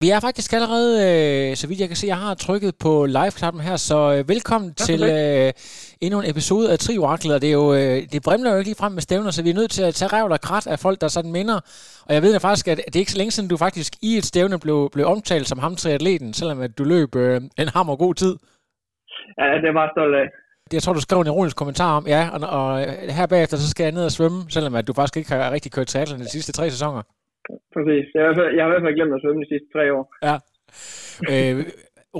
Vi er faktisk allerede, øh, så vidt jeg kan se, jeg har trykket på live-knappen her, så øh, velkommen ja, til øh, endnu en episode af Trioraklet, og det, er jo, øh, det brimler jo ikke lige frem med stævner, så vi er nødt til at tage revl og krat af folk, der sådan minder. Og jeg ved da faktisk, at det er ikke så længe siden, du faktisk i et stævne blev, blev omtalt som ham atleten, selvom at du løb øh, en hammer god tid. Ja, det var stolt af. Jeg tror, du skrev en ironisk kommentar om, ja, og, og her bagefter, så skal jeg ned og svømme, selvom at du faktisk ikke har rigtig kørt triathlon de sidste tre sæsoner. Præcis. Jeg har, jeg har i hvert fald glemt at svømme de sidste tre år. Ja. øh,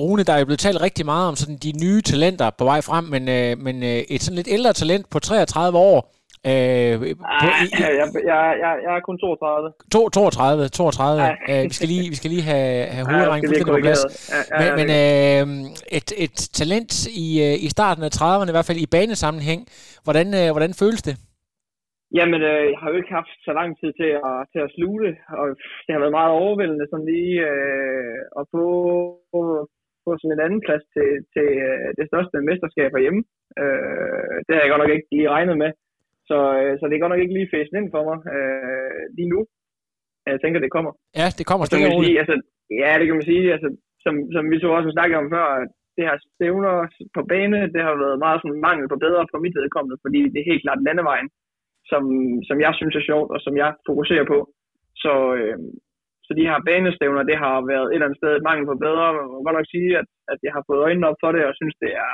Rune, der er jo blevet talt rigtig meget om sådan de nye talenter på vej frem, men, øh, men øh, et sådan lidt ældre talent på 33 år, Øh, på, Ej, jeg, jeg, jeg, jeg er kun 32. To, 32, 32. Ja. Øh, vi, skal lige, vi skal lige have, have hovedregningen ja, på plads. Ja, ja, men men øh, et, et talent i, øh, i starten af 30'erne, i hvert fald i banesammenhæng. Hvordan, øh, hvordan føles det? Jamen, øh, jeg har jo ikke haft så lang tid til at, til at sluge det, og det har været meget overvældende sådan lige øh, at få, få sådan en anden plads til, til øh, det største mesterskab herhjemme. Øh, det har jeg godt nok ikke lige regnet med. Så, øh, så det er godt nok ikke lige fæsen ind for mig øh, lige nu. Jeg tænker, det kommer. Ja, det kommer stille og sige, altså, Ja, det kan man sige. Altså, som, som vi så også snakkede om før, det her stævner på bane, det har været meget sådan mangel på bedre for mit vedkommende, fordi det er helt klart landevejen, som, som jeg synes er sjovt, og som jeg fokuserer på. Så, øh, så de her banestævner, det har været et eller andet sted et mangel på bedre. Jeg må godt nok sige, at, at jeg har fået øjnene op for det, og synes, det er,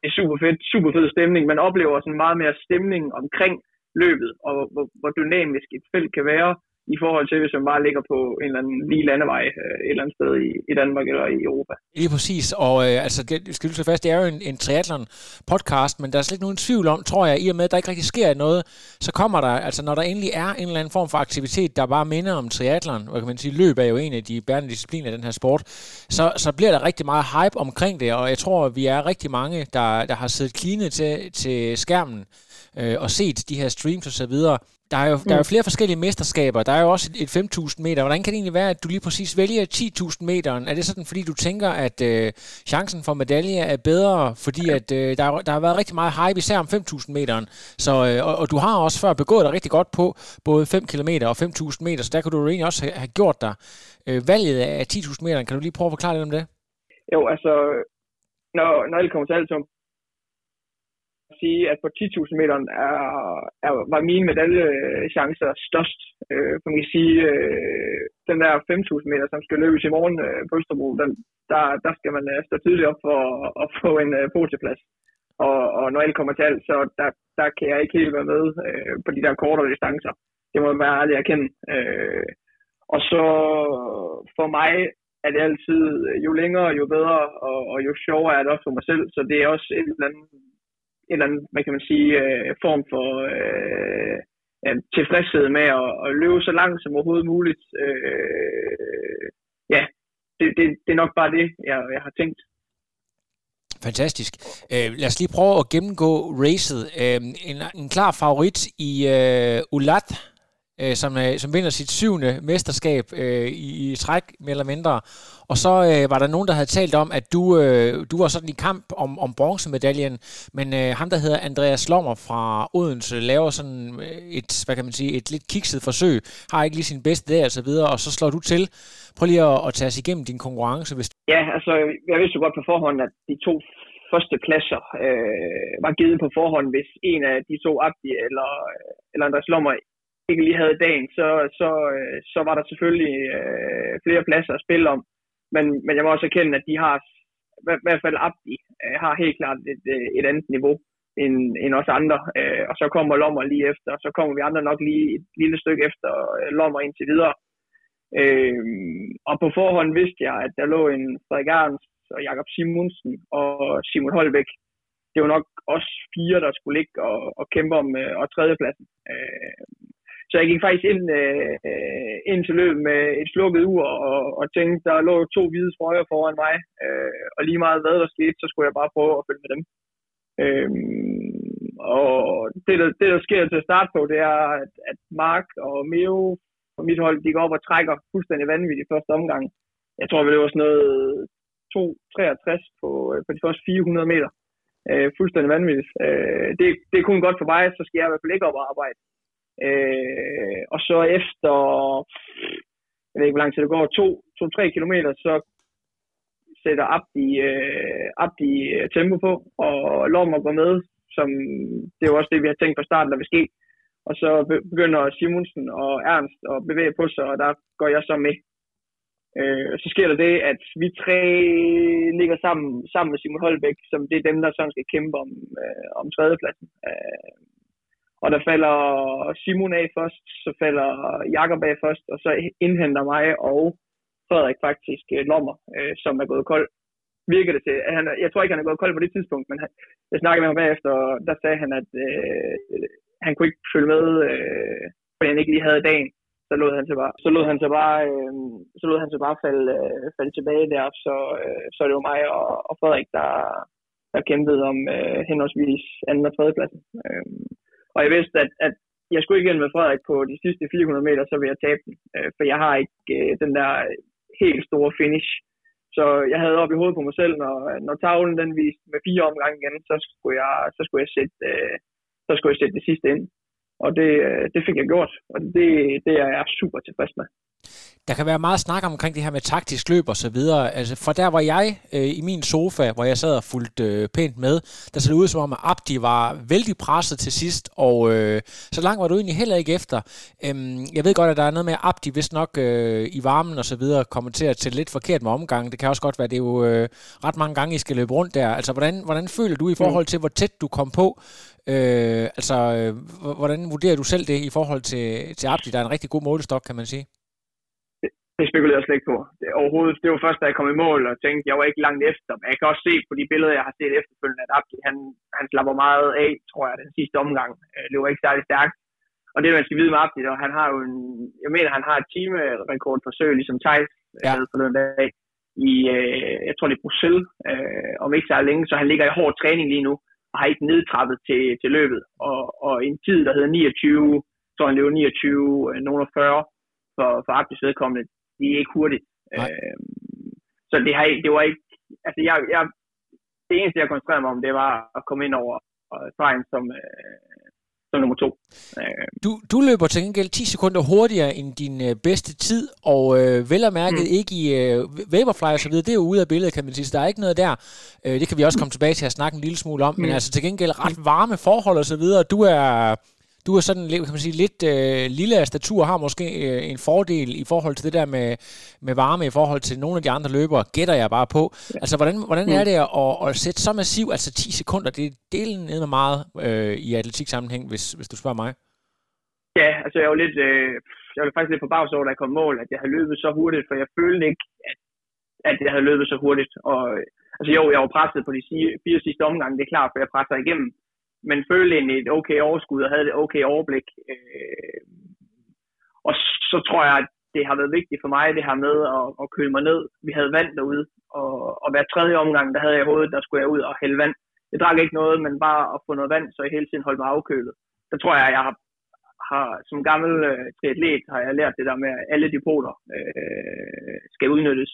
det er super fedt, super fed stemning. Man oplever sådan meget mere stemning omkring løbet, og hvor, hvor dynamisk et felt kan være i forhold til, hvis man bare ligger på en eller anden lige landevej øh, et eller andet sted i, i Danmark eller i Europa. Lige præcis, og øh, altså, det skal du så fast, det er jo en, en triathlon-podcast, men der er slet ikke nogen tvivl om, tror jeg, i og med, at der ikke rigtig sker noget, så kommer der, altså når der endelig er en eller anden form for aktivitet, der bare minder om triathlon, hvor kan man sige, løb er jo en af de bærende discipliner af den her sport, så, så bliver der rigtig meget hype omkring det, og jeg tror, vi er rigtig mange, der, der har siddet klinet til, til skærmen, øh, og set de her streams og så videre. Der er jo, der er jo mm. flere forskellige mesterskaber. Der er jo også et, et 5.000 meter. Hvordan kan det egentlig være, at du lige præcis vælger 10.000 meteren? Er det sådan, fordi du tænker, at øh, chancen for medalje er bedre, fordi at øh, der, der har været rigtig meget hype, især om 5.000 meteren. Så, øh, og, og du har også før begået dig rigtig godt på både 5 km og 5.000 meter, så der kan du jo egentlig også have, have gjort dig. Øh, valget af 10.000 meteren, kan du lige prøve at forklare lidt om det? Jo, altså, når, når alt kommer til alt, så sige, at på 10.000 meter er, er, var mine medaljechancer størst. Øh, for man kan sige, øh, den der 5.000 meter, som skal løbes i morgen øh, på Østerbro, den, der, der skal man øh, stå tidligt op for at, få en øh, poteplads. Og, og når alt kommer til alt, så der, der kan jeg ikke helt være med øh, på de der kortere distancer. Det må man være ærlig at kende. Øh, og så for mig er det altid, øh, jo længere, jo bedre, og, og jo sjovere er det også for mig selv. Så det er også et eller andet en eller anden, hvad kan man sige, øh, form for øh, ja, tilfredshed med at, at løbe så langt som overhovedet muligt. Øh, ja, det, det, det er nok bare det, jeg, jeg har tænkt. Fantastisk. Øh, lad os lige prøve at gennemgå racet. Øh, en, en klar favorit i øh, Ulat, øh, som, øh, som vinder sit syvende mesterskab øh, i, i træk, mere eller mindre. Og så øh, var der nogen, der havde talt om, at du, øh, du var sådan i kamp om, om bronzemedaljen, men øh, ham, der hedder Andreas Lommer fra Odense, laver sådan øh, et, hvad kan man sige, et lidt kikset forsøg, har ikke lige sin bedste dag og så videre, og så slår du til. Prøv lige at, at tage os igennem din konkurrence. Hvis... Ja, altså, jeg vidste jo godt på forhånd, at de to første pladser øh, var givet på forhånd, hvis en af de to, Abdi eller, øh, eller Andreas Lommer, ikke lige havde dagen, så, så, øh, så var der selvfølgelig øh, flere pladser at spille om. Men, men jeg må også erkende, at de har, i hvert fald Abdi, øh, har helt klart et, øh, et andet niveau end, end os andre. Øh, og så kommer Lommer lige efter, og så kommer vi andre nok lige et lille stykke efter øh, Lommer indtil videre. Øh, og på forhånd vidste jeg, at der lå en Frederik Arns og Jakob Simonsen og Simon Holbæk. Det var nok os fire, der skulle ligge og, og kæmpe om øh, og tredjepladsen. Øh, så jeg gik faktisk ind, øh, ind til løbet med et slukket ur og, og tænkte, der lå to hvide trøjer foran mig, øh, og lige meget hvad der skete, så skulle jeg bare prøve at følge med dem. Øh, og det der, det, der sker til at starte på, det er, at, at Mark og Meo på mit hold, de går op og trækker fuldstændig vanvittigt i første omgang. Jeg tror, det var sådan noget 2,63 på, øh, på de første 400 meter. Øh, fuldstændig vanvittigt. Øh, det, det er kun godt for mig, så skal jeg i hvert fald ikke op og arbejde. Øh, og så efter, jeg ved ikke, hvor lang tid det går, 2-3 kilometer, så sætter Abdi, øh, Abdi øh, tempo på, og Lommer går med, som det er jo også det, vi har tænkt fra starten, der vil ske. Og så begynder Simonsen og Ernst at bevæge på sig, og der går jeg så med. Øh, så sker der det, at vi tre ligger sammen, sammen med Simon Holbæk, som det er dem, der sådan skal kæmpe om, øh, om tredjepladsen. Øh, og der falder Simon af først, så falder Jakob af først, og så indhenter mig og Frederik faktisk øh, Lommer, øh, som er gået kold. Virker det til. At Han, jeg tror ikke, han er gået kold på det tidspunkt, men han, jeg snakkede med ham bagefter, og der sagde han, at øh, han kunne ikke følge med, øh, fordi han ikke lige havde dagen. Så lod han sig bare, så lod han sig bare, øh, så lod han sig bare falde, øh, falde tilbage der, så, øh, så det var mig og, og Frederik, der, der kæmpede om øh, henholdsvis anden og tredje pladsen. Øh, og jeg vidste, at, at jeg skulle ikke ind med Frederik på de sidste 400 meter, så vil jeg tabe den. Øh, for jeg har ikke øh, den der helt store finish. Så jeg havde op i hovedet på mig selv, når, når tavlen den viste med fire omgange igen, så skulle jeg, så skulle jeg sætte, øh, så skulle jeg sætte det sidste ind. Og det, øh, det fik jeg gjort, og det, det er jeg super tilfreds med. Der kan være meget snak omkring det her med taktisk løb og så videre. Altså, for der var jeg øh, i min sofa, hvor jeg sad og fulgte øh, pænt med, der så det ud som om, at Abdi var vældig presset til sidst, og øh, så langt var du egentlig heller ikke efter. Øhm, jeg ved godt, at der er noget med, at Abdi vist nok øh, i varmen og så videre kommer til at tælle lidt forkert med omgang. Det kan også godt være, det er jo øh, ret mange gange, I skal løbe rundt der. Altså, hvordan, hvordan føler du i forhold til, hvor tæt du kom på? Øh, altså, øh, hvordan vurderer du selv det i forhold til, til Abdi, der er en rigtig god målestok, kan man sige? Det spekulerer jeg slet ikke på. Det, overhovedet, det var først, da jeg kom i mål og tænkte, jeg var ikke langt efter. Men jeg kan også se på de billeder, jeg har set efterfølgende, at Abdi, han, han slapper meget af, tror jeg, den sidste omgang. Det øh, var ikke særlig stærkt. Og det, man skal vide med Abdi, han har jo en, jeg mener, han har et timerekordforsøg, ligesom Thijs øh, ja. havde forleden dag, i, øh, jeg tror det er Bruxelles, øh, om ikke så længe, så han ligger i hård træning lige nu, og har ikke nedtrappet til, til løbet. Og, og en tid, der hedder 29, så han løber 29, øh, nogen 40 for, for Abdis vedkommende, de er ikke hurtigt. Øh, så det, har, det var ikke, altså jeg, jeg, det eneste, jeg koncentrerede mig om, det var at komme ind over stregen som, øh, som nummer to. Øh. Du, du løber til gengæld 10 sekunder hurtigere end din øh, bedste tid, og øh, vel og mærket mm. ikke i øh, Vaporfly og så videre, det er jo ude af billedet, kan man sige, så der er ikke noget der. Øh, det kan vi også komme tilbage til at snakke en lille smule om, mm. men altså til gengæld ret varme forhold og så videre. Du er du er sådan kan man sige, lidt øh, lille af statur, har måske øh, en fordel i forhold til det der med, med varme, i forhold til nogle af de andre løbere, gætter jeg bare på. Ja. Altså, hvordan, hvordan er mm. det at, at sætte så massiv, altså 10 sekunder, det er delen ned med meget øh, i atletik sammenhæng, hvis, hvis du spørger mig? Ja, altså jeg var lidt, øh, jeg var faktisk lidt på bagsår, da jeg kom mål, at jeg havde løbet så hurtigt, for jeg følte ikke, at, at jeg havde løbet så hurtigt. Og, altså jo, jeg var presset på de fire sidste omgange, det er klart, for jeg presser igennem men følte egentlig et okay overskud og havde et okay overblik. Øh, og så tror jeg, at det har været vigtigt for mig, det her med at, at køle mig ned. Vi havde vand derude, og, og hver tredje omgang, der havde jeg hovedet, der skulle jeg ud og hælde vand. Jeg drak ikke noget, men bare at få noget vand, så jeg hele tiden holdt mig afkølet. Så tror jeg, at jeg har, har som gammel øh, triatlet, har jeg lært det der med, at alle depoter øh, skal udnyttes.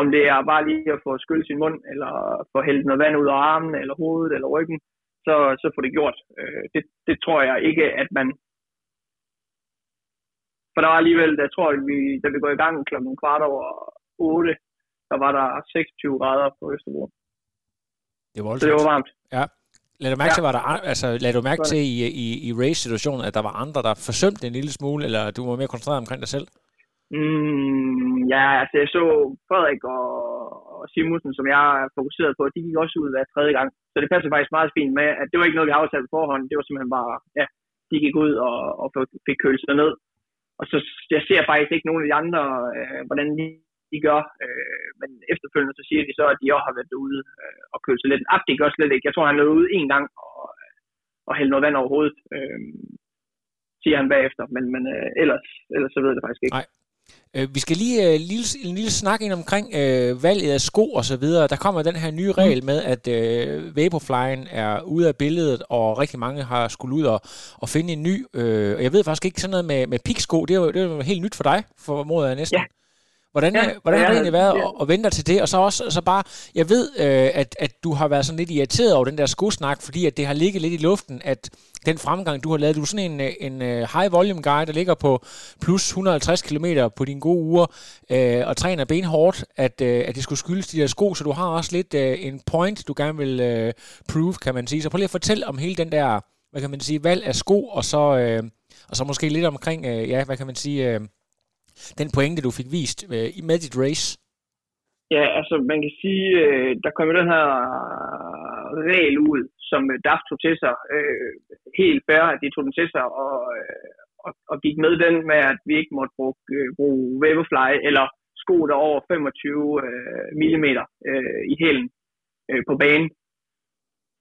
Om det er bare lige at få skyllet sin mund, eller få hældt noget vand ud af armen, eller hovedet, eller ryggen, så, så får det gjort. Øh, det, det tror jeg ikke, at man... For der var alligevel, jeg tror, at vi, da vi går i gang kl. kvart over 8, der var der 26 grader på Østerbro. Det var så det var varmt. Ja. Lad du mærke ja. til, var der, altså, lad du mærke til i, i, i race-situationen, at der var andre, der forsømte en lille smule, eller du var mere koncentreret omkring dig selv? Mm, ja, altså jeg så Frederik og, og Simonsen, som jeg er fokuseret på, de gik også ud hver tredje gang. Så det passer faktisk meget fint med, at det var ikke noget, vi aftalte på forhånd. Det var simpelthen bare, ja, de gik ud og, og fik kølet sig ned. Og så jeg ser faktisk ikke nogen af de andre, øh, hvordan de, de gør. Øh, men efterfølgende så siger de så, at de også har været ude øh, og kølet sig lidt. Ah, Abdi gør slet ikke. Jeg tror, han er ude en gang og, øh, og hældte noget vand over hovedet. Øh, siger han bagefter, men, men øh, ellers, ellers så ved jeg det faktisk ikke. Nej. Øh, vi skal lige øh, lille, en lille snak ind omkring øh, valget af sko og så videre. Der kommer den her nye mm. regel med, at øh, Vaporflyen er ude af billedet, og rigtig mange har skulle ud og, og finde en ny. Øh, og jeg ved faktisk ikke sådan noget med, med piksko. Det er jo, det er jo helt nyt for dig, for modet jeg næsten. Ja. Hvordan, ja, hvordan har det egentlig været ja. at, vente til det? Og så også så bare, jeg ved, øh, at, at du har været sådan lidt irriteret over den der skosnak, fordi at det har ligget lidt i luften, at den fremgang, du har lavet, du er sådan en, øh, en uh, high volume guy, der ligger på plus 150 km på dine gode uger, øh, og træner benhårdt, at, øh, at det skulle skyldes de der sko, så du har også lidt øh, en point, du gerne vil øh, prove, kan man sige. Så prøv lige at fortælle om hele den der, hvad kan man sige, valg af sko, og så, øh, og så måske lidt omkring, øh, ja, hvad kan man sige... Øh, den pointe, du fik vist øh, med dit race? Ja, altså man kan sige, øh, der kom den her regel ud, som øh, DAF tog til sig. Øh, helt fair, at de tog den til sig og, øh, og, og gik med den med, at vi ikke måtte bruge, øh, bruge Vaporfly eller sko, der over 25 øh, mm øh, i hælen øh, på banen.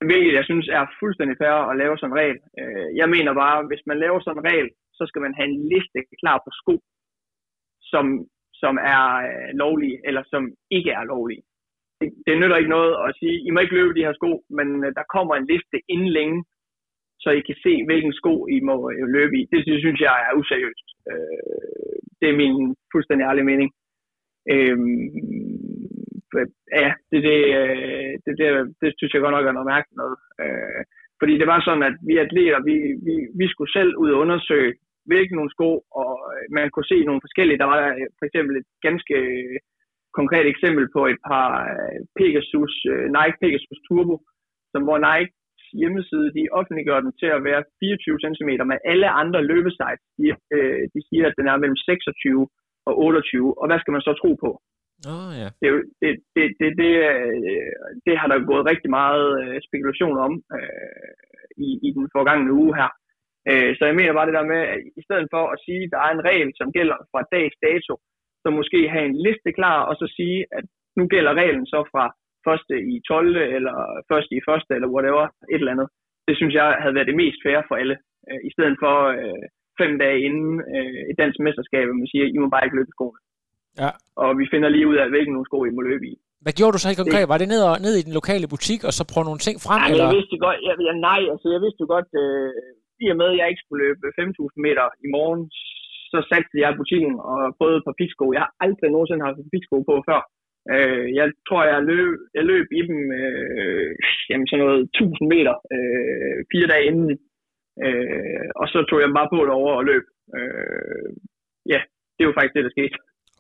Hvilket jeg synes er fuldstændig fair at lave sådan en regel. Øh, jeg mener bare, hvis man laver sådan en regel, så skal man have en liste klar på sko, som, som er øh, lovlige, eller som ikke er lovlige. Det, det nytter ikke noget at sige, I må ikke løbe de her sko, men øh, der kommer en liste inden længe, så I kan se, hvilken sko I må øh, løbe i. Det, det synes jeg er useriøst. Øh, det er min fuldstændig ærlige mening. Øh, ja, det, det, øh, det, det, det synes jeg godt nok er noget mærkeligt noget. Øh, fordi det var sådan, at vi atleter, vi, vi, vi skulle selv ud og undersøge, hvilke nogle sko, og øh, man kunne se nogle forskellige. Der var øh, for eksempel et ganske øh, konkret eksempel på et par Pegasus, Nike Pegasus Turbo, som hvor Nike hjemmeside, de offentliggør den til at være 24 cm med alle andre løbesites. De, de siger, at den er mellem 26 og 28, og hvad skal man så tro på? Oh, ja. det, det, det, det, det, det har der gået rigtig meget spekulation om øh, i, i den forgangne uge her. Øh, så jeg mener bare det der med, at i stedet for at sige, at der er en regel, som gælder fra dags dato, så måske have en liste klar, og så sige, at nu gælder reglen så fra første i 12. eller første i første, eller whatever, et eller andet. Det synes jeg havde været det mest fair for alle. Øh, I stedet for øh, fem dage inden øh, et dansk mesterskab, hvor man siger, I må bare ikke løbe skoene. Ja. Og vi finder lige ud af, hvilken nogle sko I må løbe i. Hvad gjorde du så i konkret? Var det ned, og, ned i den lokale butik, og så prøve nogle ting frem? Ja, eller? jeg vidste godt, ja, ja, nej, altså jeg vidste godt, øh, i og med, at jeg ikke skulle løbe 5.000 meter i morgen, så satte jeg i butikken og prøvede par piksko. Jeg har aldrig nogensinde haft piksko på før. Øh, jeg tror, jeg løb, jeg løb i dem øh, jamen sådan noget 1000 meter øh, fire dage inden. Øh, og så tog jeg bare på derovre og løb. Øh, ja, det var faktisk det, der skete.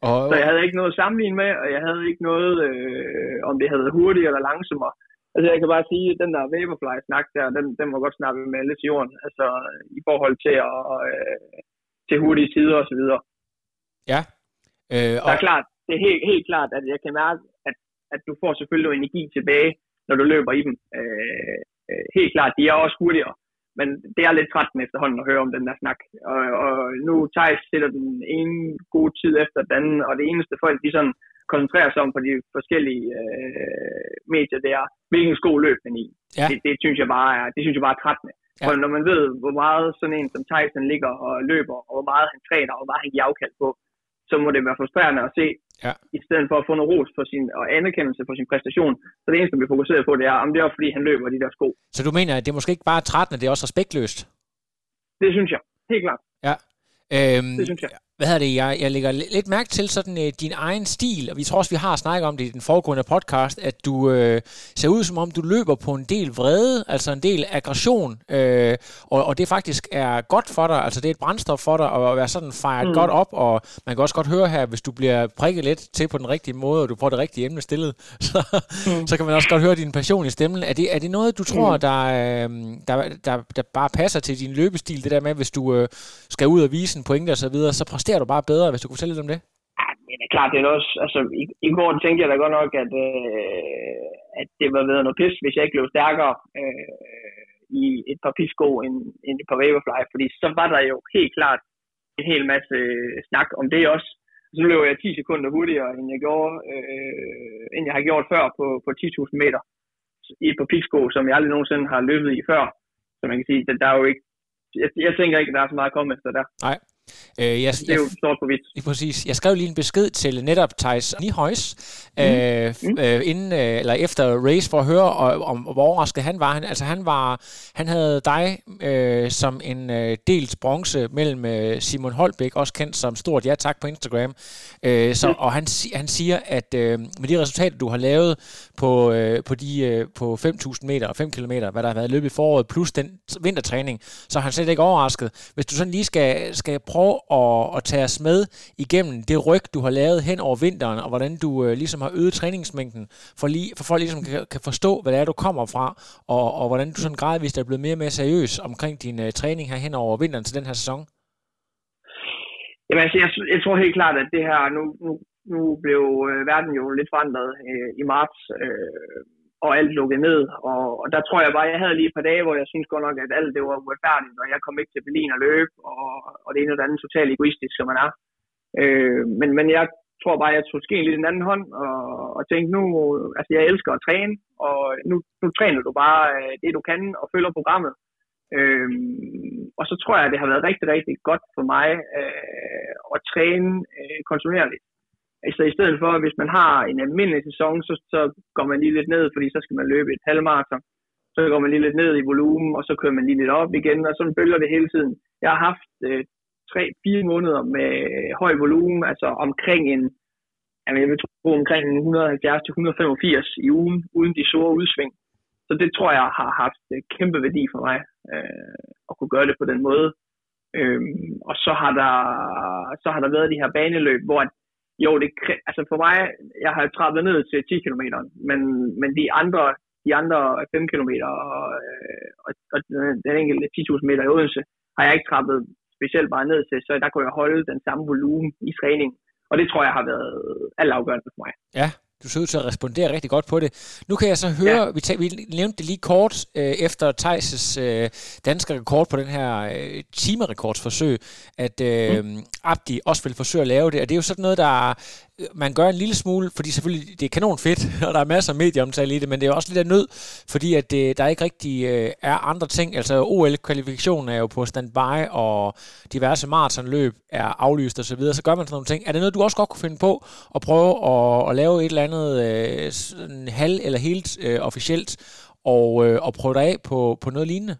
Og... Så jeg havde ikke noget at sammenligne med, og jeg havde ikke noget, øh, om det havde været hurtigt eller langsommere. Altså jeg kan bare sige, at den der Vaporfly-snak der, den, den må godt snakke med lidt jorden. Altså i forhold til, at, øh, til hurtige tider og så videre. Ja. Øh, og... Der er klart, det er helt, helt klart, at jeg kan mærke, at, at du får selvfølgelig energi tilbage, når du løber i dem. Øh, øh, helt klart, de er også hurtigere. Men det er lidt trættende efterhånden at høre om den der snak. Og, og nu Thijs sætter den ene gode tid efter den anden, og det eneste folk, de sådan koncentrerer sig om på de forskellige øh, medier, det er, hvilken sko løb den i. Ja. Det, det, synes jeg bare er, det synes jeg bare er trættende. Ja. Og når man ved, hvor meget sådan en som Tyson ligger og løber, og hvor meget han træner, og hvor meget han giver afkald på, så må det være frustrerende at se, ja. i stedet for at få noget ros for sin, og anerkendelse for sin præstation. Så det eneste, vi fokuserer på, det er, om det er fordi, han løber de der sko. Så du mener, at det er måske ikke bare trættende, det er også respektløst? Det synes jeg. Helt klart. Ja. Øhm, det synes jeg hvad hedder det, jeg, jeg lægger lidt mærke til sådan øh, din egen stil, og vi tror også, vi har snakket om det i den foregående podcast, at du øh, ser ud som om, du løber på en del vrede, altså en del aggression, øh, og, og det faktisk er godt for dig, altså det er et brændstof for dig at være sådan fejret mm. godt op, og man kan også godt høre her, hvis du bliver prikket lidt til på den rigtige måde, og du får det rigtige emne stillet, så, mm. så kan man også godt høre din passion i stemmen. Er det, er det noget, du tror, mm. der, øh, der, der, der bare passer til din løbestil, det der med, hvis du øh, skal ud og vise en pointe og så videre, så præsterer du bare bedre, hvis du kunne fortælle lidt om det? Ja, det er klart, det er også, altså i, i går tænkte jeg da godt nok, at, øh, at det var været noget pis, hvis jeg ikke blev stærkere øh, i et par pisko end, end et par Vaporfly, fordi så var der jo helt klart en hel masse snak om det også. Så løb jeg 10 sekunder hurtigere, end jeg, gjorde, øh, end jeg har gjort før på, på 10.000 meter i et par pisko, som jeg aldrig nogensinde har løbet i før. Så man kan sige, at der er jo ikke jeg, jeg tænker ikke, at der er så meget at komme efter der. Nej. Øh, jeg, det er jo stort på vidt. Præcis. Jeg skrev lige en besked til netop Thijs Nihøjs, mm. øh, mm. øh, inden, øh, eller efter race, for at høre, og, om, hvor overrasket han var. Han, altså, han, var, han havde dig øh, som en øh, dels bronze mellem øh, Simon Holbæk, også kendt som Stort Ja Tak på Instagram. Øh, så, mm. Og han, han siger, at øh, med de resultater, du har lavet på, øh, på, de, øh, på 5.000 meter og 5 km, hvad der har været løbet i foråret, plus den vintertræning, så er han slet ikke overrasket. Hvis du sådan lige skal, skal prøve prøve at, at tage os med igennem det ryg, du har lavet hen over vinteren, og hvordan du øh, ligesom har øget træningsmængden, for, lige, for folk ligesom kan, kan forstå, hvad det er, du kommer fra, og, og hvordan du sådan gradvist er blevet mere og mere seriøs omkring din øh, træning her hen over vinteren til den her sæson? Jamen altså, jeg, jeg tror helt klart, at det her, nu, nu, nu blev øh, verden jo lidt forandret øh, i marts, øh, og alt lukket ned. Og, og der tror jeg bare, jeg havde lige et par dage, hvor jeg synes godt nok, at alt det var uretfærdigt, og jeg kom ikke til Berlin og løbe, og, og det ene og det andet totalt egoistisk, som man er. Øh, men, men jeg tror bare, jeg tog skeen lidt i den anden hånd, og, og tænkte nu, altså jeg elsker at træne, og nu, nu træner du bare øh, det, du kan, og følger programmet. Øh, og så tror jeg, at det har været rigtig, rigtig godt for mig øh, at træne øh, kontinuerligt. Så i stedet for, hvis man har en almindelig sæson, så, så går man lige lidt ned, fordi så skal man løbe et halvmarathon. Så går man lige lidt ned i volumen, og så kører man lige lidt op igen, og sådan følger det hele tiden. Jeg har haft øh, 3-4 måneder med høj volumen, altså omkring en, jamen jeg vil tro omkring 170-185 i ugen, uden de store udsving. Så det tror jeg har haft øh, kæmpe værdi for mig, øh, at kunne gøre det på den måde. Øhm, og så har, der, så har der været de her baneløb, hvor jo, det, altså for mig, jeg har trappet ned til 10 km, men, men de andre, de andre 5 km og, øh, og, og den enkelte 10.000 meter i Odense, har jeg ikke trappet specielt bare ned til, så der kunne jeg holde den samme volumen i træning. Og det tror jeg har været altafgørende for mig. Ja, du ser ud til at respondere rigtig godt på det. Nu kan jeg så høre, ja. vi, tager, vi nævnte det lige kort øh, efter Thijs' øh, danske rekord på den her øh, timerekordsforsøg, at øh, mm. Abdi også vil forsøge at lave det, og det er jo sådan noget, der man gør en lille smule, fordi selvfølgelig det er kanon fedt, og der er masser af medieomtale i det, men det er også lidt af nød, fordi at det, der ikke rigtig øh, er andre ting. Altså OL-kvalifikationen er jo på standby, og diverse maratonløb er aflyst osv., så, videre, så gør man sådan nogle ting. Er det noget, du også godt kunne finde på at prøve at, at lave et eller andet øh, sådan halv- eller helt øh, officielt, og, øh, og prøve dig af på, på noget lignende?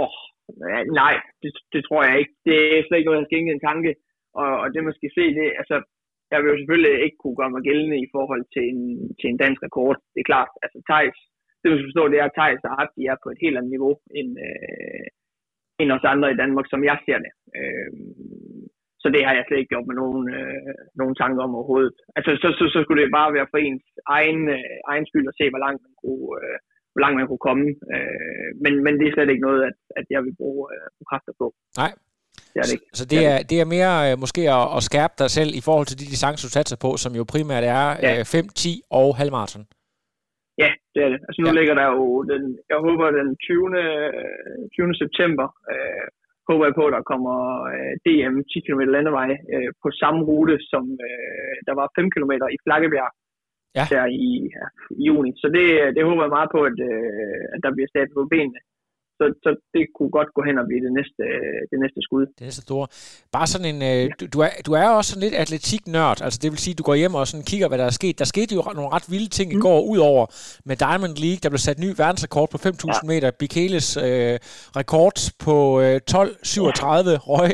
Oh, nej, det, det tror jeg ikke. Det er slet ikke noget, jeg skal en tanke. Og, og det man skal se, det, altså, jeg vil jo selvfølgelig ikke kunne gøre mig gældende i forhold til en, til en dansk rekord. Det er klart, altså Thijs, det man skal forstå, det er, at Thijs og Abdi er på et helt andet niveau end, øh, end os andre i Danmark, som jeg ser det. Øh, så det har jeg slet ikke gjort med nogen, øh, nogen tanker om overhovedet. Altså, så, så, så skulle det bare være for ens egen, øh, egen skyld at se, hvor langt man kunne, øh, hvor langt man kunne komme. Øh, men, men det er slet ikke noget, at, at jeg vil bruge, øh, kræfter på. Nej, det er det ikke. Så det er, det er mere øh, måske at, at skærpe dig selv i forhold til de distancer, du satser på, som jo primært er ja. øh, 5, 10 og halvmarathon. Ja, det er det. Altså nu ja. ligger der jo, den, jeg håber den 20. 20. september, øh, håber jeg på, at der kommer øh, DM 10 km landevej øh, på samme rute, som øh, der var 5 km i Flakkebjerg ja. der i, ja, i juni. Så det, det håber jeg meget på, at, øh, at der bliver stablet på benene så, så det kunne godt gå hen og blive det næste, det næste skud. Det næste store. Bare sådan en, øh, du, du, er, du er også sådan lidt atletiknørd, altså det vil sige, du går hjem og sådan kigger, hvad der er sket. Der skete jo nogle ret vilde ting mm. i går, ud over med Diamond League, der blev sat ny verdensrekord på 5.000 ja. meter. Bikeles øh, rekord på øh, 12.37 ja. røg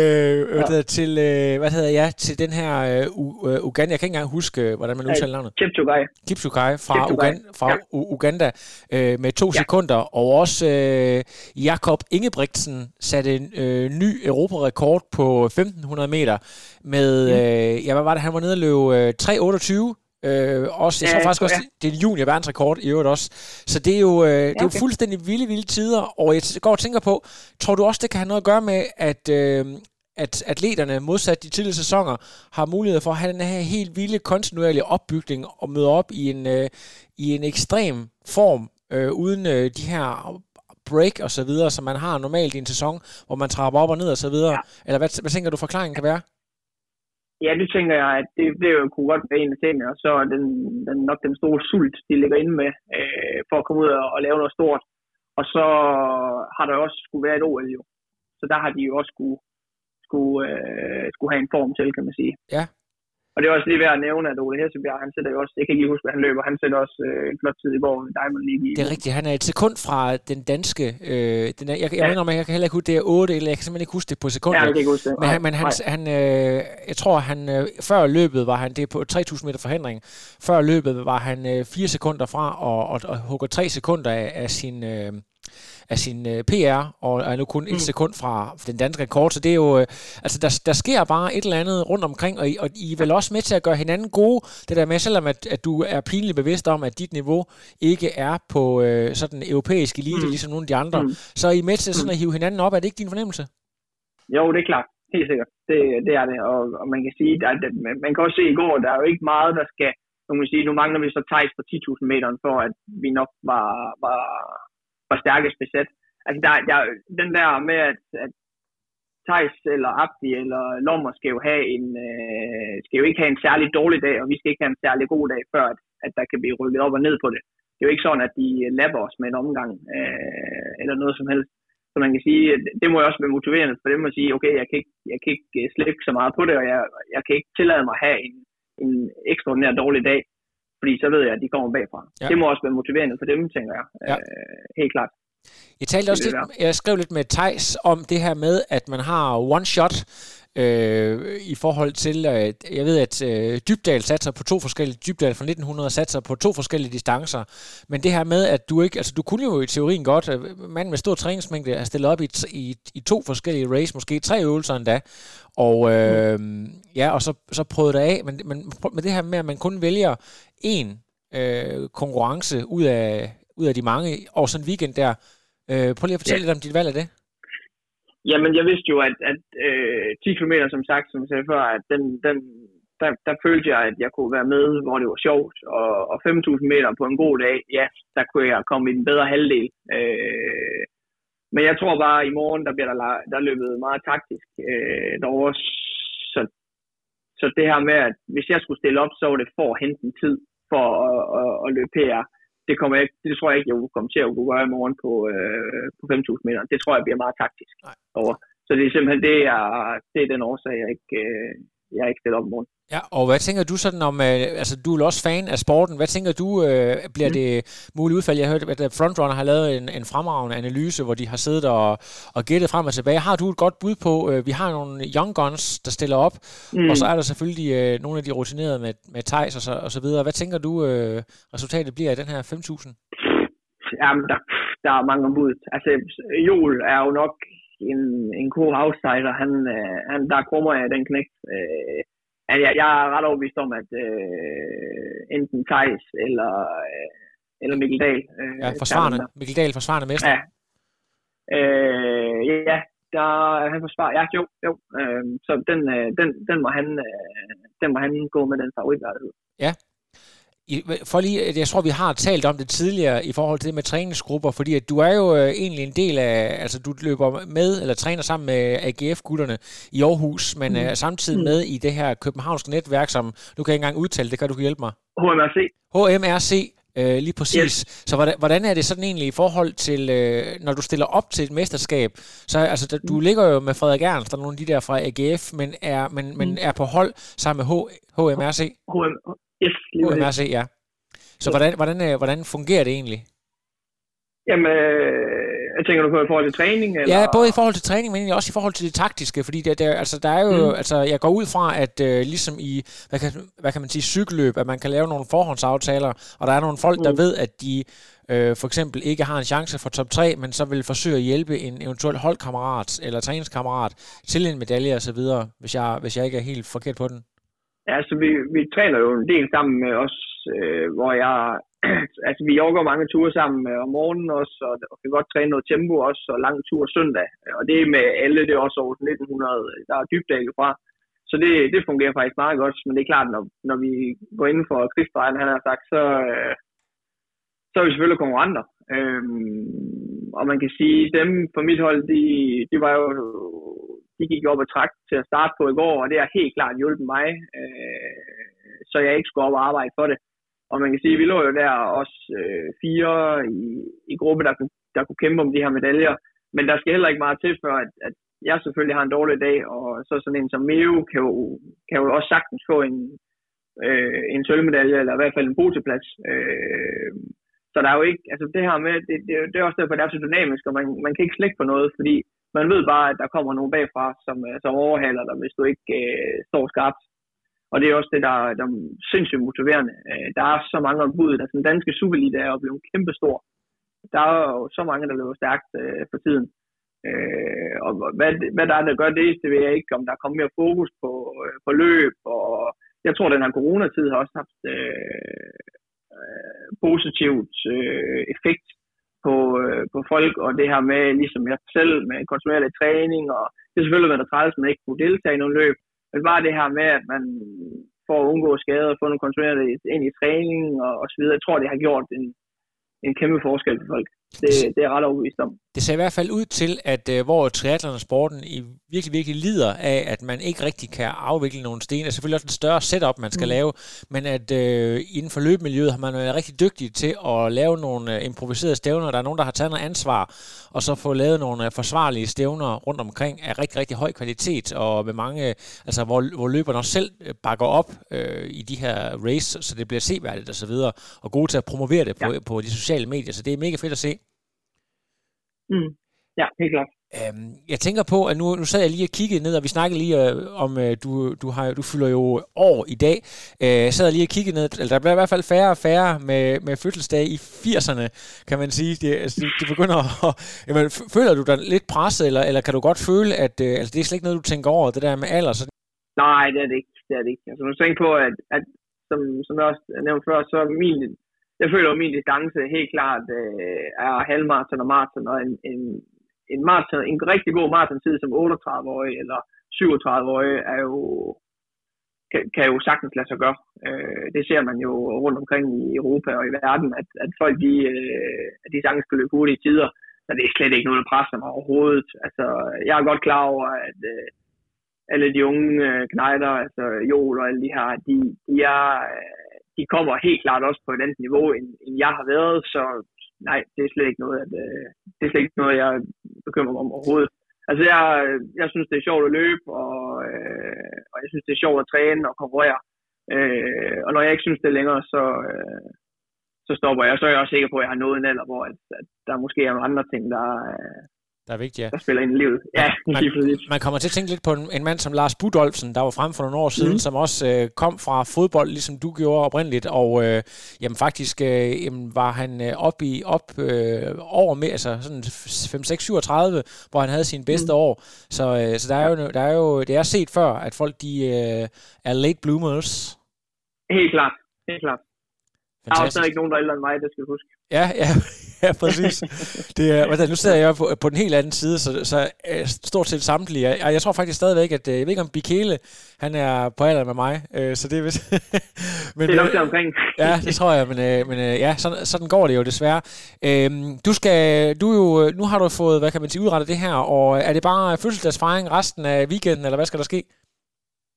øh, ja. til, øh, hvad hedder jeg, til den her øh, Uganda. Jeg kan ikke engang huske, hvordan man udtaler navnet. Kipchogai. Kipchogai fra, Kipchogai. Uganda, fra ja. Uganda øh, med to ja. sekunder, og også øh, øh, Jakob Ingebrigtsen satte en øh, ny europarekord på 1500 meter med, mm. øh, ja, hvad var det, han var nede og løbe øh, 3.28 Øh, også, jeg tror faktisk også, ja. det er en junior verdensrekord i øvrigt også. Så det er jo, øh, det er jo fuldstændig vilde, vilde tider. Og jeg går og tænker på, tror du også, det kan have noget at gøre med, at, øh, at atleterne, modsat de tidligere sæsoner, har mulighed for at have den her helt vilde, kontinuerlige opbygning og møde op i en, øh, i en ekstrem form, øh, uden øh, de her break og så videre, som man har normalt i en sæson, hvor man trapper op og ned og så videre? Ja. Eller hvad, hvad tænker du forklaringen kan være? Ja, det tænker jeg, at det, det kunne godt være en af tingene, og så er den, den, nok den store sult, de ligger inde med, øh, for at komme ud og, og lave noget stort. Og så har der også skulle være et OL jo. Så der har de jo også skulle, skulle, øh, skulle have en form til, kan man sige. Ja. Og det er også lige værd at nævne, at Ole Hessebjerg, han sætter jo også, jeg kan ikke lige huske, hvad han løber, han sætter også øh, en flot tid i går i Diamond League. I, Det er rigtigt, han er et sekund fra den danske, øh, den er, jeg, jeg ja. mener, jeg kan heller ikke huske, det er 8, eller jeg kan simpelthen ikke huske det på sekundet. Ja, jeg kan ikke huske det. Men, han, men han, han, øh, jeg tror, han øh, før løbet var han, det er på 3000 meter forhindring, før løbet var han øh, 4 sekunder fra, og, og, og hugger 3 sekunder af, af sin... Øh, af sin øh, PR, og er nu kun et mm. sekund fra den danske rekord, så det er jo, øh, altså der, der sker bare et eller andet rundt omkring, og I, og I er vel også med til at gøre hinanden gode, det der med, selvom at, at du er pinligt bevidst om, at dit niveau ikke er på øh, sådan europæisk elite, mm. ligesom nogle af de andre, mm. så er I med til sådan at hive hinanden op, er det ikke din fornemmelse? Jo, det er klart. Helt sikkert. Det, det er det. Og, og man kan sige, at man kan også se i går, der er jo ikke meget, der skal, nu kan man sige, nu mangler vi så Thijs på 10.000 meter, for at vi nok var, var, var stærkest besat. Altså, der, der, den der med, at, at Thijs eller Abdi eller Lommer skal jo, have en, øh, skal jo ikke have en særlig dårlig dag, og vi skal ikke have en særlig god dag, før at, at der kan blive rykket op og ned på det. Det er jo ikke sådan, at de lapper os med en omgang, øh, eller noget som helst. Så man kan sige, det må jo også være motiverende for dem at sige, okay, jeg kan ikke, jeg kan ikke øh, slække så meget på det, og jeg, jeg kan ikke tillade mig at have en, en ekstraordinær dårlig dag, fordi så ved jeg, at de kommer bagfra. Ja. Det må også være motiverende for dem, tænker jeg. Ja. Øh, helt klart. Jeg talte også lidt, jeg skrev lidt med Tejs om det her med, at man har one shot øh, i forhold til, øh, jeg ved, at øh, Dybdal satser på to forskellige, Dybdal fra 1900 satser på to forskellige distancer, men det her med, at du ikke, altså du kunne jo i teorien godt, øh, mand med stor træningsmængde er stillet op i, i, i to forskellige race, måske tre øvelser endda, og øh, mm. ja, og så, så prøvede det af, men, men med det her med, at man kun vælger en øh, konkurrence ud af, ud af de mange, og sådan en weekend der, Øh, prøv lige at fortælle ja. lidt om dit valg af det. Jamen, jeg vidste jo, at, at øh, 10 km, som sagt, som jeg sagde før, at den, den, der, der følte jeg, at jeg kunne være med, hvor det var sjovt. Og, og 5.000 meter på en god dag, ja, der kunne jeg komme i den bedre halvdel. Øh, men jeg tror bare, at i morgen, der bliver der, der løbet meget taktisk øh, derovre. Så, så det her med, at hvis jeg skulle stille op, så var det for at hente en tid for at, at, at løbe PR det, kommer jeg, det tror jeg ikke, jeg vil komme til at kunne gøre i morgen på, øh, på 5.000 meter. Det tror jeg bliver meget taktisk over. Så det er simpelthen det, er, det er den årsag, jeg ikke, øh, jeg ikke stiller op i morgen. Ja, og hvad tænker du sådan om, øh, altså du er også fan af sporten, hvad tænker du, øh, bliver mm. det muligt udfald? Jeg har hørt, at Frontrunner har lavet en, en fremragende analyse, hvor de har siddet og, og gættet frem og tilbage. Har du et godt bud på, øh, vi har nogle young guns, der stiller op, mm. og så er der selvfølgelig øh, nogle af de rutinerede med, med Thijs og så, og så videre. Hvad tænker du, øh, resultatet bliver af den her 5.000? Jamen, der, der er mange bud. Altså, Joel er jo nok en, en god outsider. Han, øh, han, der kommer af den knægt. Øh, Altså, jeg, jeg er ret overbevist om, at øh, enten Thijs eller, øh, eller Mikkel Dahl... Øh, ja, forsvarende. Mikkel Dahl, forsvarende mester. Ja. Øh, ja, der, han forsvarer... Ja, jo, jo. Øh, så den, øh, den, den, må han, øh, den må han gå med den favoritværdighed. Ja, for lige, jeg tror, vi har talt om det tidligere i forhold til det med træningsgrupper, fordi at du er jo øh, egentlig en del af, altså du løber med, eller træner sammen med AGF-gutterne i Aarhus, men mm. er samtidig med i det her københavnske netværk, som du kan ikke engang udtale, det kan du kan hjælpe mig. HMRC. HMRC, øh, lige præcis. Yes. Så hvordan, hvordan er det sådan egentlig i forhold til, øh, når du stiller op til et mesterskab, så altså, du mm. ligger jo med Frederik Ernst, der er nogle af de der fra AGF, men er, men, mm. men er på hold sammen med H, HMRC? HM, Yes, lige UMRC, ja. Så hvordan, hvordan, øh, hvordan fungerer det egentlig? Jamen, øh, jeg tænker du på i forhold til træning? Eller? Ja, både i forhold til træning, men også i forhold til det taktiske, fordi det, der, altså, der er jo, mm. altså, jeg går ud fra, at uh, ligesom i, hvad kan, hvad kan man sige, cykelløb, at man kan lave nogle forhåndsaftaler, og der er nogle folk, mm. der ved, at de uh, for eksempel ikke har en chance for top 3, men så vil forsøge at hjælpe en eventuel holdkammerat eller træningskammerat til en medalje osv., hvis jeg, hvis jeg ikke er helt forkert på den. Altså vi, vi træner jo en del sammen med os, øh, hvor jeg, altså vi jogger mange ture sammen øh, om morgenen også, og, og kan godt træne noget tempo også, og lang tur søndag. Og det er med alle, det er også over 1900, der er dybdale fra. Så det, det fungerer faktisk meget godt, men det er klart, når, når vi går inden for krigsdrejen, han har sagt, så, øh, så er vi selvfølgelig konkurrenter. Øhm, og man kan sige, dem på mit hold, de, de var jo de gik op og trak til at starte på i går, og det har helt klart hjulpet mig, øh, så jeg ikke skulle op og arbejde for det. Og man kan sige, at vi lå jo der også øh, fire i, i gruppe, der, der kunne kæmpe om de her medaljer. Men der skal heller ikke meget til, for at, at jeg selvfølgelig har en dårlig dag, og så sådan en som Meo kan jo, kan jo også sagtens få en, øh, en sølvmedalje, eller i hvert fald en poteplads. Øh, så der er jo ikke, altså det her med, det, det, det er også derfor, det er så dynamisk, og man, man kan ikke slække på noget, fordi man ved bare, at der kommer nogen bagfra, som, øh, som overhaler dig, hvis du ikke øh, står skarpt. Og det er også det, der, der er sindssygt motiverende. Øh, der er så mange ombud, der altså, den danske Superliga er blevet kæmpestor. Der er jo så mange, der løber stærkt øh, for tiden. Øh, og hvad, hvad der er, der gør det, det ved jeg ikke, om der er kommet mere fokus på, øh, på løb, og jeg tror, den her coronatid har også haft øh, øh, positivt øh, effekt på, øh, på folk, og det her med, ligesom jeg selv, med kontinuerlig træning, og det er selvfølgelig været der træls, at man ikke kunne deltage i nogle løb, men bare det her med, at man får at undgå skader, få nogle kontinuerligt ind i træning og, og så videre, jeg tror, det har gjort en, en kæmpe forskel for folk. Det, det er ret overbevist om. Det ser i hvert fald ud til, at uh, hvor triathlon og sporten i virkelig, virkelig lider af, at man ikke rigtig kan afvikle nogle sten. Det er selvfølgelig også et større setup, man skal mm. lave, men at uh, inden for løbemiljøet har man været rigtig dygtig til at lave nogle uh, improviserede stævner. Der er nogen, der har taget noget ansvar, og så få lavet nogle uh, forsvarlige stævner rundt omkring af rigtig, rigtig høj kvalitet, og med mange, altså hvor, hvor løberne også selv bakker op uh, i de her race, så det bliver seværdigt og så videre, og gode til at promovere det på, ja. på de sociale medier. Så det er mega fedt at se. Mm. Ja, helt klart. Øhm, jeg tænker på, at nu, nu sad jeg lige og kiggede ned, og vi snakkede lige øh, om, øh, du, du, har, du fylder jo år i dag. Øh, jeg sad lige og kiggede ned, eller der bliver i hvert fald færre og færre med, med fødselsdag i 80'erne, kan man sige. Det, altså, det, det begynder at... Jamen, føler du dig lidt presset, eller, eller kan du godt føle, at øh, altså, det er slet ikke noget, du tænker over, det der med alder? Så... Nej, det er det ikke. Det er det ikke. Altså, nu tænker på, at, at som, som jeg også nævnte før, så min jeg føler at min distance helt klart øh, er halvmarathon og maraton, og en, en, en, marathon, en rigtig god maratontid som 38-årig eller 37-årig er jo, kan, kan jo sagtens lade sig gøre. Øh, det ser man jo rundt omkring i Europa og i verden, at, at folk de, øh, at de sagtens kan løbe hurtige tider, så det er slet ikke noget, der presser mig overhovedet. Altså, jeg er godt klar over, at øh, alle de unge øh, knejder, altså Jol og alle de her, de, de er... Øh, de kommer helt klart også på et andet niveau, end, end jeg har været, så nej, det er slet ikke noget, at, øh, det er slet ikke noget, jeg bekymrer mig om overhovedet. Altså, jeg, jeg synes, det er sjovt at løbe, og, øh, og jeg synes, det er sjovt at træne og konkurrere. Øh, og når jeg ikke synes det længere, så, øh, så stopper jeg. Så er jeg også sikker på, at jeg har nået en alder, hvor at, at der måske er nogle andre ting, der, øh, der er vigtigt, ja. Der spiller ind i livet. Ja, man, man kommer til at tænke lidt på en, en mand som Lars Budolfsen, der var frem for nogle år siden, mm. som også øh, kom fra fodbold, ligesom du gjorde oprindeligt, og øh, jamen, faktisk øh, jamen, var han øh, op i op øh, over med, altså sådan 5-6-37, hvor han havde sine bedste mm. år. Så, øh, så der, er jo, der er jo, det er set før, at folk de øh, er late bloomers. Helt klart, helt klart. Der er også ikke nogen, der er ældre end mig, det skal du huske. Ja, ja, ja præcis. Det er, nu sidder jeg på, på den helt anden side, så, så øh, stort set samtlige. Jeg, jeg tror faktisk stadigvæk, at øh, jeg ved ikke om Bikele, han er på alder med mig, øh, så det er vist... men, det er nok omkring. ja, det tror jeg, men, men ja, sådan, sådan går det jo desværre. Øhm, du skal, du jo, nu har du fået, hvad kan man sige, udrettet det her, og er det bare fødselsdagsfejring resten af weekenden, eller hvad skal der ske?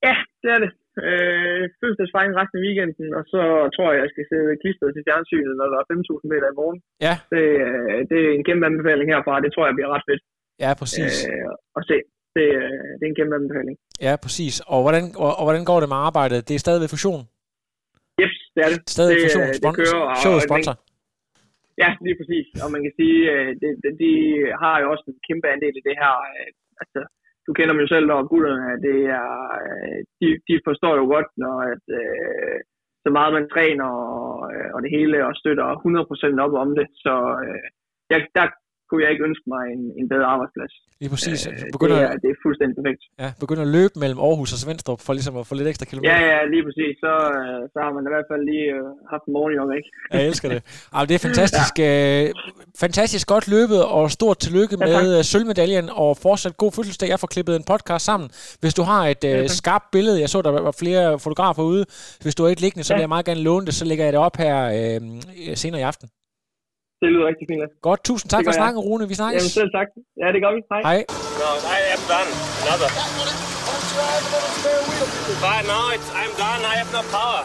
Ja, det er det øh, fødselsdagsfejring resten af weekenden, og så tror jeg, jeg skal sidde klistret til fjernsynet, når der er 5.000 meter i morgen. Ja. Det, øh, det er en kæmpe anbefaling herfra, det tror jeg bliver ret fedt. Ja, præcis. Øh, og se, det, øh, det er en kæmpe anbefaling. Ja, præcis. Og hvordan, og, og hvordan går det med arbejdet? Det er stadig ved fusion? Yes, det er det. Stadig det, fusion, spon- det kører, og, sponsor? Ja, lige præcis. Og man kan sige, det, de har jo også en kæmpe andel i det her. Altså, du kender dem jo selv, og gutterne, det er, øh, de, de forstår jo godt, når at, øh, så meget man træner og, øh, og det hele, og støtter 100% op om det. Så øh, jeg, der kunne jeg ikke ønske mig en, en bedre arbejdsplads. Lige præcis. Øh, begynder, det, er, det er fuldstændig perfekt. Ja, begynder at løbe mellem Aarhus og Svendstrup for ligesom at få lidt ekstra kilometer. Ja, ja, lige præcis. Så, øh, så har man i hvert fald lige øh, haft en morgenjog, ikke? jeg elsker det. Altså, det er fantastisk, ja. øh, fantastisk godt løbet, og stort tillykke ja, med tak. sølvmedaljen, og fortsat god fødselsdag. Jeg får klippet en podcast sammen. Hvis du har et øh, ja, skarpt billede, jeg så, der var flere fotografer ude. Hvis du har et liggende, så vil jeg meget gerne låne det, så lægger jeg det op her øh, senere i aften. Det lyder rigtig fint. Godt, tusind tak for snakken, Rune. Vi snakkes. Jamen selv tak. Ja, det gør vi. Hej. Hej. No, I am done. Another. But now it's, I'm done. I have no power.